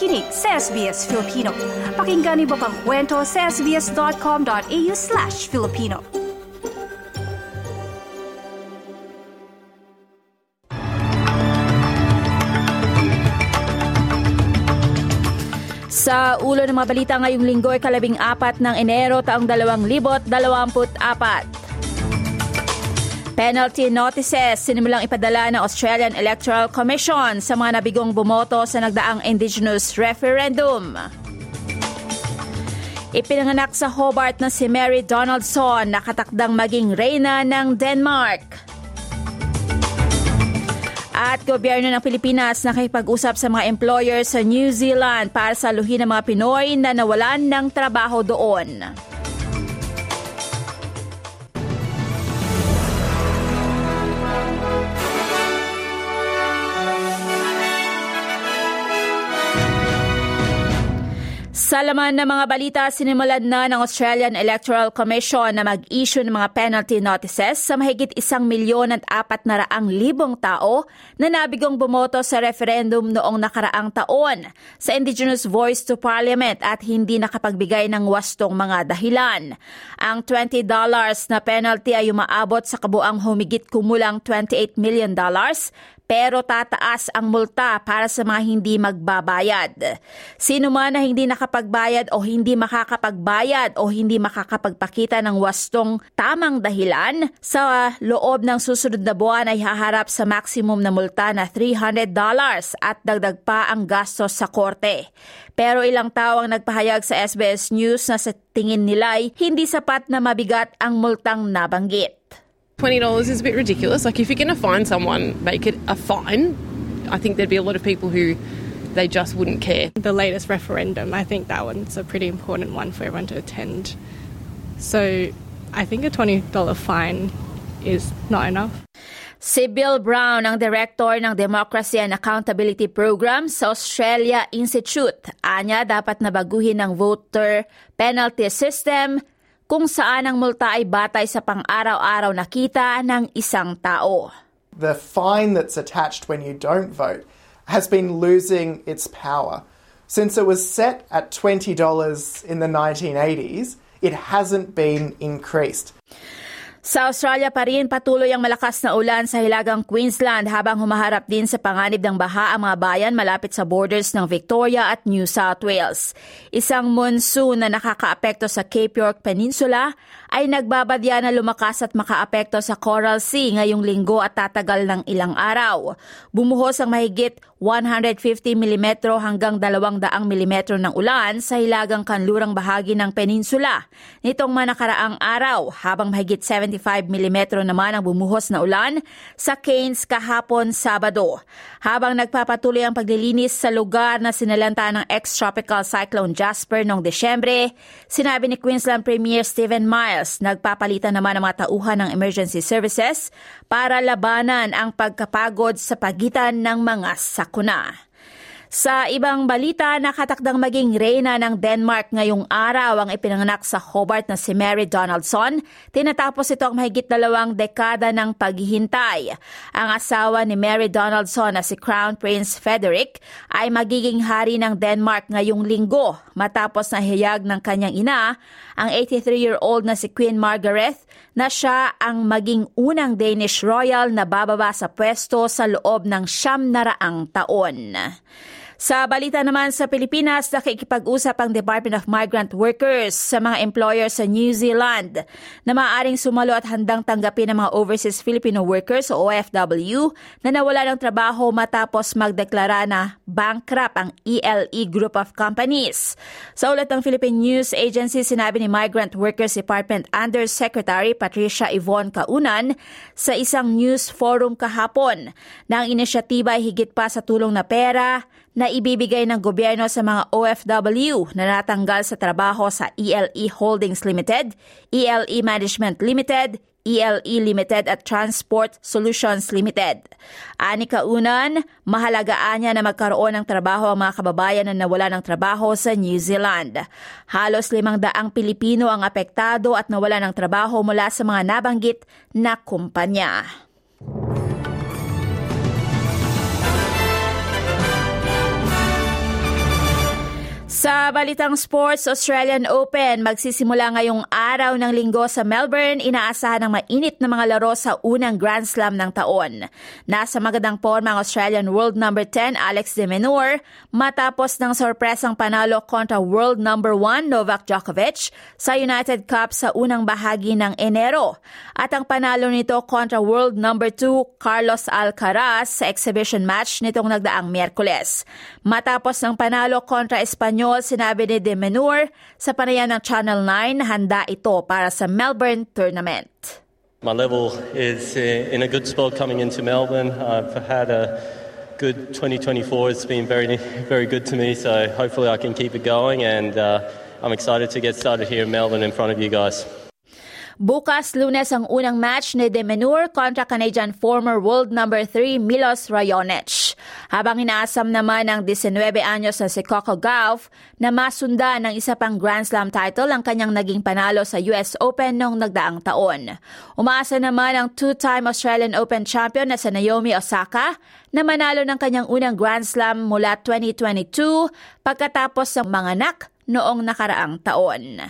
nakikinig sa SBS Filipino. Pakinggan niyo pang kwento sa sbs.com.au slash Filipino. Sa ulo ng mga balita ngayong linggo ay kalabing apat ng Enero taong 2024. Penalty notices sinimulang ipadala ng Australian Electoral Commission sa mga nabigong bumoto sa nagdaang Indigenous referendum. Ipinanganak sa Hobart na si Mary Donaldson nakatakdang maging reyna ng Denmark. At gobyerno ng Pilipinas nakipag-usap sa mga employer sa New Zealand para saluhin ang mga Pinoy na nawalan ng trabaho doon. Sa laman ng mga balita, sinimulan na ng Australian Electoral Commission na mag-issue ng mga penalty notices sa mahigit isang milyon at apat na raang libong tao na nabigong bumoto sa referendum noong nakaraang taon sa Indigenous Voice to Parliament at hindi nakapagbigay ng wastong mga dahilan. Ang $20 na penalty ay umaabot sa kabuang humigit kumulang $28 million pero tataas ang multa para sa mga hindi magbabayad. Sino man na hindi nakapagbayad o hindi makakapagbayad o hindi makakapagpakita ng wastong tamang dahilan sa loob ng susunod na buwan ay haharap sa maximum na multa na $300 at dagdag pa ang gastos sa korte. Pero ilang tao ang nagpahayag sa SBS News na sa tingin nila ay hindi sapat na mabigat ang multang nabanggit. $20 is a bit ridiculous. Like, if you're going to fine someone, make it a fine. I think there'd be a lot of people who they just wouldn't care. The latest referendum, I think that one's a pretty important one for everyone to attend. So I think a $20 fine is not enough. Si Bill Brown, ang Director ng Democracy and Accountability Program sa Australia Institute. Anya, dapat na baguhin ang voter penalty system kung saan ang multa ay batay sa pang-araw-araw na kita ng isang tao. The fine that's attached when you don't vote has been losing its power. Since it was set at $20 in the 1980s, it hasn't been increased. Sa Australia pa rin patuloy ang malakas na ulan sa hilagang Queensland habang humaharap din sa panganib ng baha ang mga bayan malapit sa borders ng Victoria at New South Wales. Isang monsoon na nakakaapekto sa Cape York Peninsula ay nagbabadya na lumakas at makaapekto sa Coral Sea ngayong linggo at tatagal ng ilang araw. Bumuhos ang mahigit 150 mm hanggang 200 mm ng ulan sa hilagang kanlurang bahagi ng peninsula. Nitong manakaraang araw habang mahigit 75 mm naman ang bumuhos na ulan sa Cairns kahapon Sabado. Habang nagpapatuloy ang paglilinis sa lugar na sinalanta ng ex-tropical cyclone Jasper noong Desyembre, sinabi ni Queensland Premier Stephen Miles nagpapalitan naman ang mga tauhan ng emergency services para labanan ang pagkapagod sa pagitan ng mga sakit sakuna. Sa ibang balita, nakatakdang maging reyna ng Denmark ngayong araw ang ipinanganak sa Hobart na si Mary Donaldson. Tinatapos ito ang mahigit dalawang dekada ng paghihintay. Ang asawa ni Mary Donaldson na si Crown Prince Frederick ay magiging hari ng Denmark ngayong linggo matapos na hiyag ng kanyang ina, ang 83-year-old na si Queen Margaret, na siya ang maging unang Danish royal na bababa sa pwesto sa loob ng siyam na raang taon. Sa balita naman sa Pilipinas, nakikipag-usap ang Department of Migrant Workers sa mga employer sa New Zealand na maaaring sumalo at handang tanggapin ng mga overseas Filipino workers o OFW na nawala ng trabaho matapos magdeklara na bankrupt ang ELE Group of Companies. Sa ulat ng Philippine News Agency, sinabi ni Migrant Workers Department Undersecretary Patricia Yvonne Kaunan sa isang news forum kahapon na ang inisyatiba ay higit pa sa tulong na pera, na ibibigay ng gobyerno sa mga OFW na natanggal sa trabaho sa ELE Holdings Limited, ELE Management Limited, ELE Limited at Transport Solutions Limited. Ani kaunan, mahalagaan niya na magkaroon ng trabaho ang mga kababayan na nawala ng trabaho sa New Zealand. Halos limang daang Pilipino ang apektado at nawala ng trabaho mula sa mga nabanggit na kumpanya. Balitang sports, Australian Open magsisimula ngayong araw ng linggo sa Melbourne. Inaasahan ng mainit na mga laro sa unang Grand Slam ng taon. Nasa magandang forma ang Australian World number 10 Alex de Minaur matapos ng sorpresang panalo kontra World number 1 Novak Djokovic sa United Cup sa unang bahagi ng Enero. At ang panalo nito kontra World number 2 Carlos Alcaraz sa exhibition match nitong nagdaang Miyerkules. Matapos ng panalo kontra Espanyol Espanyol, sinabi ni De Menur sa ng Channel 9 handa ito para sa Melbourne Tournament. My level is uh, in a good spot coming into Melbourne. I've had a good 2024. It's been very, very good to me, so hopefully I can keep it going and uh, I'm excited to get started here in Melbourne in front of you guys. Bukas lunes ang unang match ni Demenur kontra Canadian former world number 3 Milos Raonic. Habang inaasam naman ng 19 anyos na si Coco Gauff na masunda ng isa pang Grand Slam title ang kanyang naging panalo sa US Open noong nagdaang taon. Umaasa naman ang two-time Australian Open champion na si Naomi Osaka na manalo ng kanyang unang Grand Slam mula 2022 pagkatapos ng manganak noong nakaraang taon.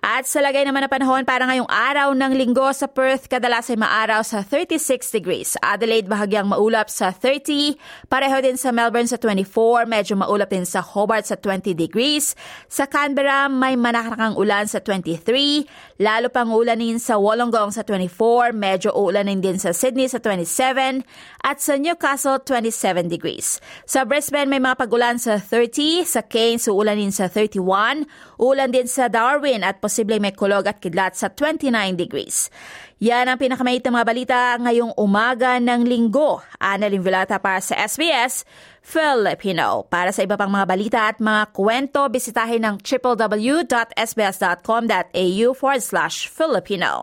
At sa lagay naman na panahon para ngayong araw ng linggo sa Perth, kadalas ay maaraw sa 36 degrees. Adelaide bahagyang maulap sa 30. Pareho din sa Melbourne sa 24. Medyo maulap din sa Hobart sa 20 degrees. Sa Canberra may manakakang ulan sa 23. Lalo pang ulanin sa Wollongong sa 24. Medyo ulanin din sa Sydney sa 27. At sa Newcastle 27 degrees. Sa Brisbane may mga pagulan sa 30. Sa Cairns uulanin sa 31. Ulan din sa Darwin at posibleng may kulog at kidlat sa 29 degrees. Yan ang pinakamait ng mga balita ngayong umaga ng linggo. Annalyn Vilata para sa SBS Filipino. Para sa iba pang mga balita at mga kwento, bisitahin ang www.sbs.com.au forward slash Filipino.